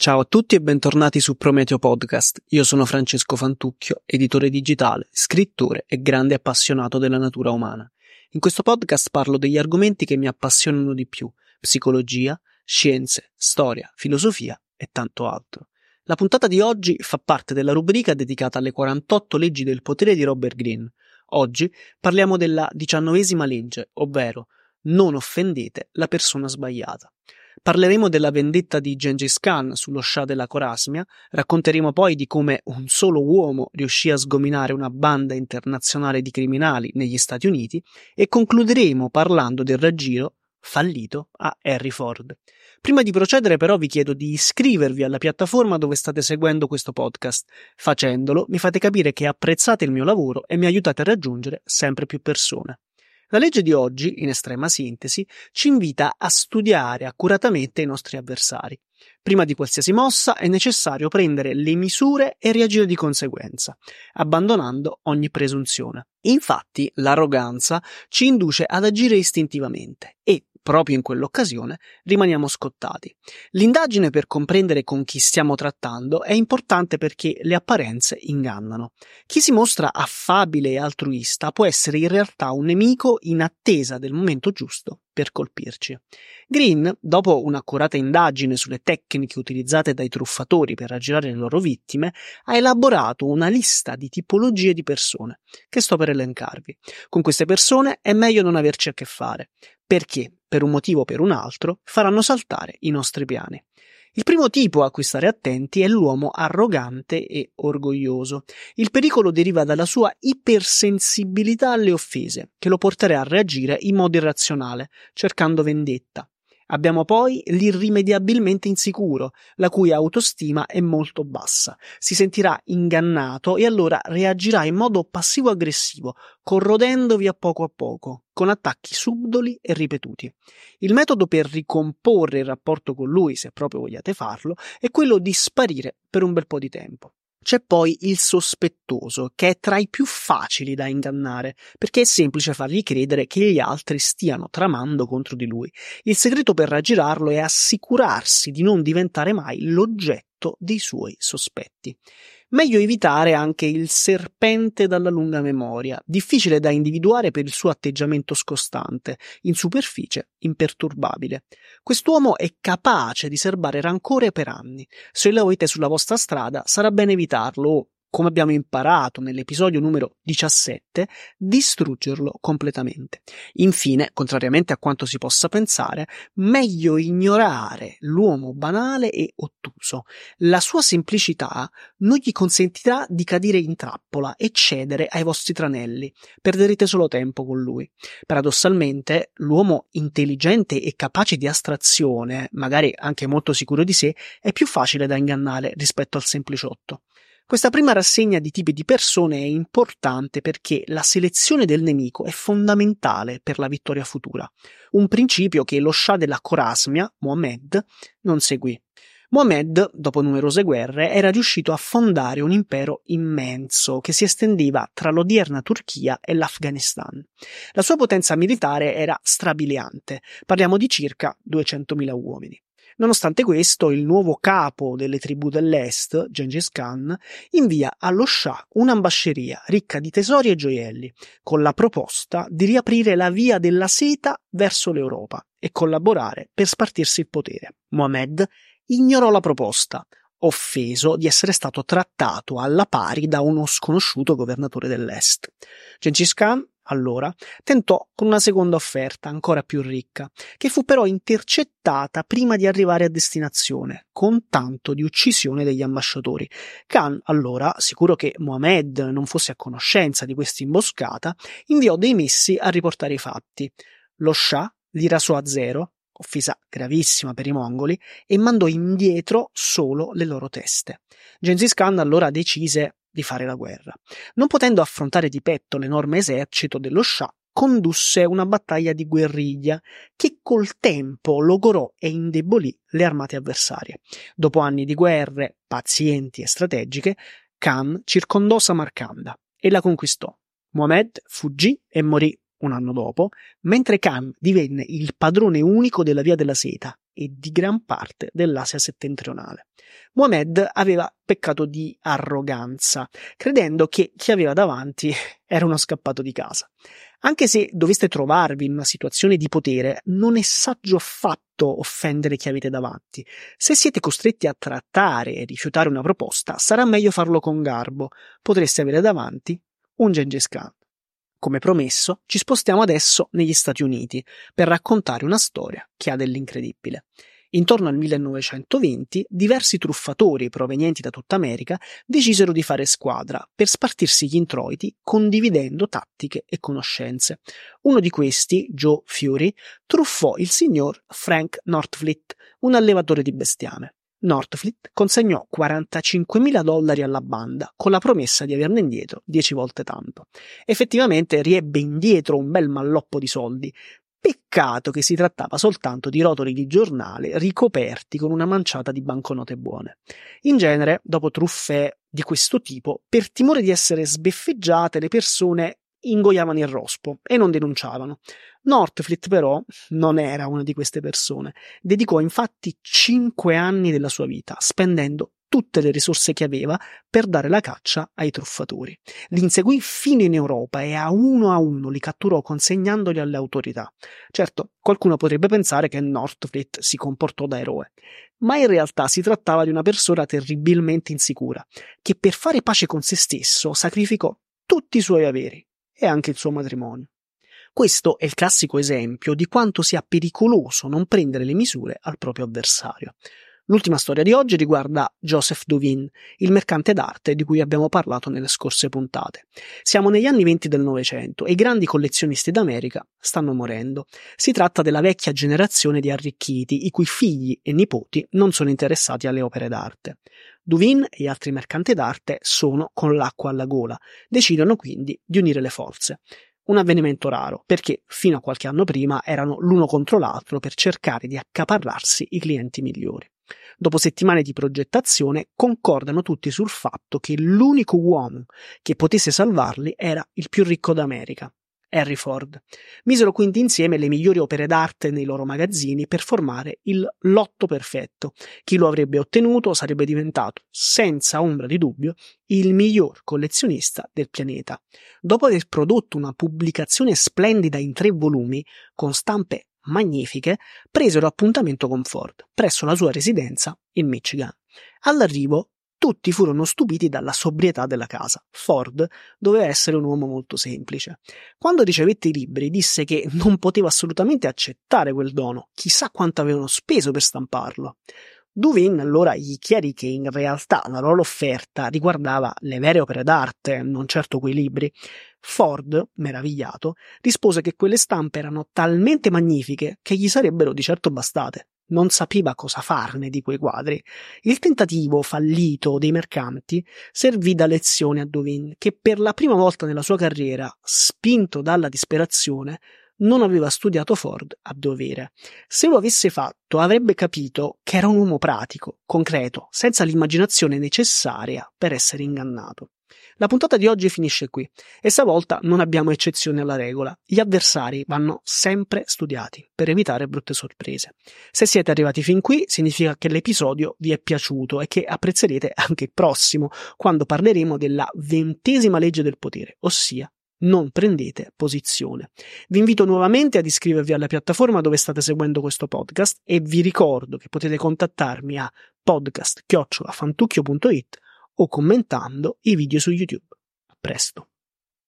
Ciao a tutti e bentornati su Prometeo Podcast. Io sono Francesco Fantucchio, editore digitale, scrittore e grande appassionato della natura umana. In questo podcast parlo degli argomenti che mi appassionano di più: psicologia, scienze, storia, filosofia e tanto altro. La puntata di oggi fa parte della rubrica dedicata alle 48 leggi del potere di Robert Greene. Oggi parliamo della diciannovesima legge, ovvero non offendete la persona sbagliata. Parleremo della vendetta di Gengis Khan sullo Shah della Corasmia, racconteremo poi di come un solo uomo riuscì a sgominare una banda internazionale di criminali negli Stati Uniti e concluderemo parlando del raggiro fallito a Harry Ford. Prima di procedere però vi chiedo di iscrivervi alla piattaforma dove state seguendo questo podcast. Facendolo mi fate capire che apprezzate il mio lavoro e mi aiutate a raggiungere sempre più persone. La legge di oggi, in estrema sintesi, ci invita a studiare accuratamente i nostri avversari. Prima di qualsiasi mossa è necessario prendere le misure e reagire di conseguenza, abbandonando ogni presunzione. Infatti, l'arroganza ci induce ad agire istintivamente e, proprio in quell'occasione rimaniamo scottati. L'indagine per comprendere con chi stiamo trattando è importante perché le apparenze ingannano. Chi si mostra affabile e altruista può essere in realtà un nemico in attesa del momento giusto per colpirci. Green, dopo un'accurata indagine sulle tecniche utilizzate dai truffatori per raggirare le loro vittime, ha elaborato una lista di tipologie di persone che sto per elencarvi. Con queste persone è meglio non averci a che fare, perché, per un motivo o per un altro, faranno saltare i nostri piani. Il primo tipo a cui stare attenti è l'uomo arrogante e orgoglioso. Il pericolo deriva dalla sua ipersensibilità alle offese, che lo porterà a reagire in modo irrazionale, cercando vendetta. Abbiamo poi l'irrimediabilmente insicuro, la cui autostima è molto bassa. Si sentirà ingannato e allora reagirà in modo passivo-aggressivo, corrodendovi a poco a poco, con attacchi subdoli e ripetuti. Il metodo per ricomporre il rapporto con lui, se proprio vogliate farlo, è quello di sparire per un bel po' di tempo. C'è poi il sospettoso, che è tra i più facili da ingannare, perché è semplice fargli credere che gli altri stiano tramando contro di lui. Il segreto per raggirarlo è assicurarsi di non diventare mai l'oggetto dei suoi sospetti. Meglio evitare anche il serpente dalla lunga memoria, difficile da individuare per il suo atteggiamento scostante, in superficie imperturbabile. Quest'uomo è capace di serbare rancore per anni. Se lo avete sulla vostra strada, sarà bene evitarlo o, come abbiamo imparato nell'episodio numero 17, distruggerlo completamente. Infine, contrariamente a quanto si possa pensare, meglio ignorare l'uomo banale e ottuso. La sua semplicità non gli consentirà di cadere in trappola e cedere ai vostri tranelli. Perderete solo tempo con lui. Paradossalmente, l'uomo intelligente e capace di astrazione, magari anche molto sicuro di sé, è più facile da ingannare rispetto al sempliciotto. Questa prima rassegna di tipi di persone è importante perché la selezione del nemico è fondamentale per la vittoria futura, un principio che lo Shah della Corasmia, Mohammed, non seguì. Mohammed, dopo numerose guerre, era riuscito a fondare un impero immenso che si estendeva tra l'odierna Turchia e l'Afghanistan. La sua potenza militare era strabiliante, parliamo di circa 200.000 uomini. Nonostante questo, il nuovo capo delle tribù dell'Est, Gengis Khan, invia allo Shah un'ambasceria ricca di tesori e gioielli, con la proposta di riaprire la via della seta verso l'Europa e collaborare per spartirsi il potere. Mohammed ignorò la proposta, offeso di essere stato trattato alla pari da uno sconosciuto governatore dell'Est. Gengis Khan allora, tentò con una seconda offerta, ancora più ricca, che fu però intercettata prima di arrivare a destinazione, con tanto di uccisione degli ambasciatori. Khan, allora, sicuro che Mohammed non fosse a conoscenza di questa imboscata, inviò dei messi a riportare i fatti. Lo Shah li rasò a zero, offesa gravissima per i mongoli, e mandò indietro solo le loro teste. Gengis Khan allora decise di fare la guerra. Non potendo affrontare di petto l'enorme esercito dello Shah, condusse una battaglia di guerriglia che col tempo logorò e indebolì le armate avversarie. Dopo anni di guerre pazienti e strategiche, Khan circondò Samarcanda e la conquistò. Mohammed fuggì e morì un anno dopo, mentre Khan divenne il padrone unico della Via della Seta e di gran parte dell'Asia settentrionale. Mohamed aveva peccato di arroganza, credendo che chi aveva davanti era uno scappato di casa. Anche se doveste trovarvi in una situazione di potere, non è saggio affatto offendere chi avete davanti. Se siete costretti a trattare e rifiutare una proposta, sarà meglio farlo con garbo. Potreste avere davanti un Gengis Khan. Come promesso, ci spostiamo adesso negli Stati Uniti per raccontare una storia che ha dell'incredibile. Intorno al 1920 diversi truffatori provenienti da tutta America decisero di fare squadra per spartirsi gli introiti condividendo tattiche e conoscenze. Uno di questi, Joe Fury, truffò il signor Frank Northfleet, un allevatore di bestiame. Northfleet consegnò 45.000 dollari alla banda con la promessa di averne indietro 10 volte tanto. Effettivamente riebbe indietro un bel malloppo di soldi, Peccato che si trattava soltanto di rotoli di giornale ricoperti con una manciata di banconote buone. In genere, dopo truffe di questo tipo, per timore di essere sbeffeggiate, le persone ingoiavano il rospo e non denunciavano. Northfleet però non era una di queste persone. Dedicò infatti cinque anni della sua vita, spendendo tutte le risorse che aveva per dare la caccia ai truffatori. Li inseguì fino in Europa e a uno a uno li catturò consegnandoli alle autorità. Certo, qualcuno potrebbe pensare che Northfleet si comportò da eroe, ma in realtà si trattava di una persona terribilmente insicura, che per fare pace con se stesso sacrificò tutti i suoi averi e anche il suo matrimonio. Questo è il classico esempio di quanto sia pericoloso non prendere le misure al proprio avversario. L'ultima storia di oggi riguarda Joseph Duvin, il mercante d'arte di cui abbiamo parlato nelle scorse puntate. Siamo negli anni venti del Novecento e i grandi collezionisti d'America stanno morendo. Si tratta della vecchia generazione di arricchiti, i cui figli e nipoti non sono interessati alle opere d'arte. Duvin e gli altri mercanti d'arte sono con l'acqua alla gola, decidono quindi di unire le forze. Un avvenimento raro, perché fino a qualche anno prima erano l'uno contro l'altro per cercare di accaparrarsi i clienti migliori. Dopo settimane di progettazione, concordano tutti sul fatto che l'unico uomo che potesse salvarli era il più ricco d'America, Harry Ford. Misero quindi insieme le migliori opere d'arte nei loro magazzini per formare il lotto perfetto. Chi lo avrebbe ottenuto sarebbe diventato, senza ombra di dubbio, il miglior collezionista del pianeta. Dopo aver prodotto una pubblicazione splendida in tre volumi, con stampe magnifiche, presero appuntamento con Ford presso la sua residenza in Michigan. All'arrivo tutti furono stupiti dalla sobrietà della casa. Ford doveva essere un uomo molto semplice. Quando ricevette i libri disse che non poteva assolutamente accettare quel dono, chissà quanto avevano speso per stamparlo. Duvin allora gli chiarì che in realtà la loro offerta riguardava le vere opere d'arte, non certo quei libri. Ford, meravigliato, rispose che quelle stampe erano talmente magnifiche che gli sarebbero di certo bastate non sapeva cosa farne di quei quadri. Il tentativo fallito dei mercanti servì da lezione a Dovin, che per la prima volta nella sua carriera, spinto dalla disperazione, non aveva studiato Ford a dovere. Se lo avesse fatto, avrebbe capito che era un uomo pratico, concreto, senza l'immaginazione necessaria per essere ingannato. La puntata di oggi finisce qui e stavolta non abbiamo eccezioni alla regola. Gli avversari vanno sempre studiati per evitare brutte sorprese. Se siete arrivati fin qui significa che l'episodio vi è piaciuto e che apprezzerete anche il prossimo quando parleremo della ventesima legge del potere, ossia non prendete posizione. Vi invito nuovamente ad iscrivervi alla piattaforma dove state seguendo questo podcast e vi ricordo che potete contattarmi a podcast-fantucchio.it o commentando i video su YouTube. A presto.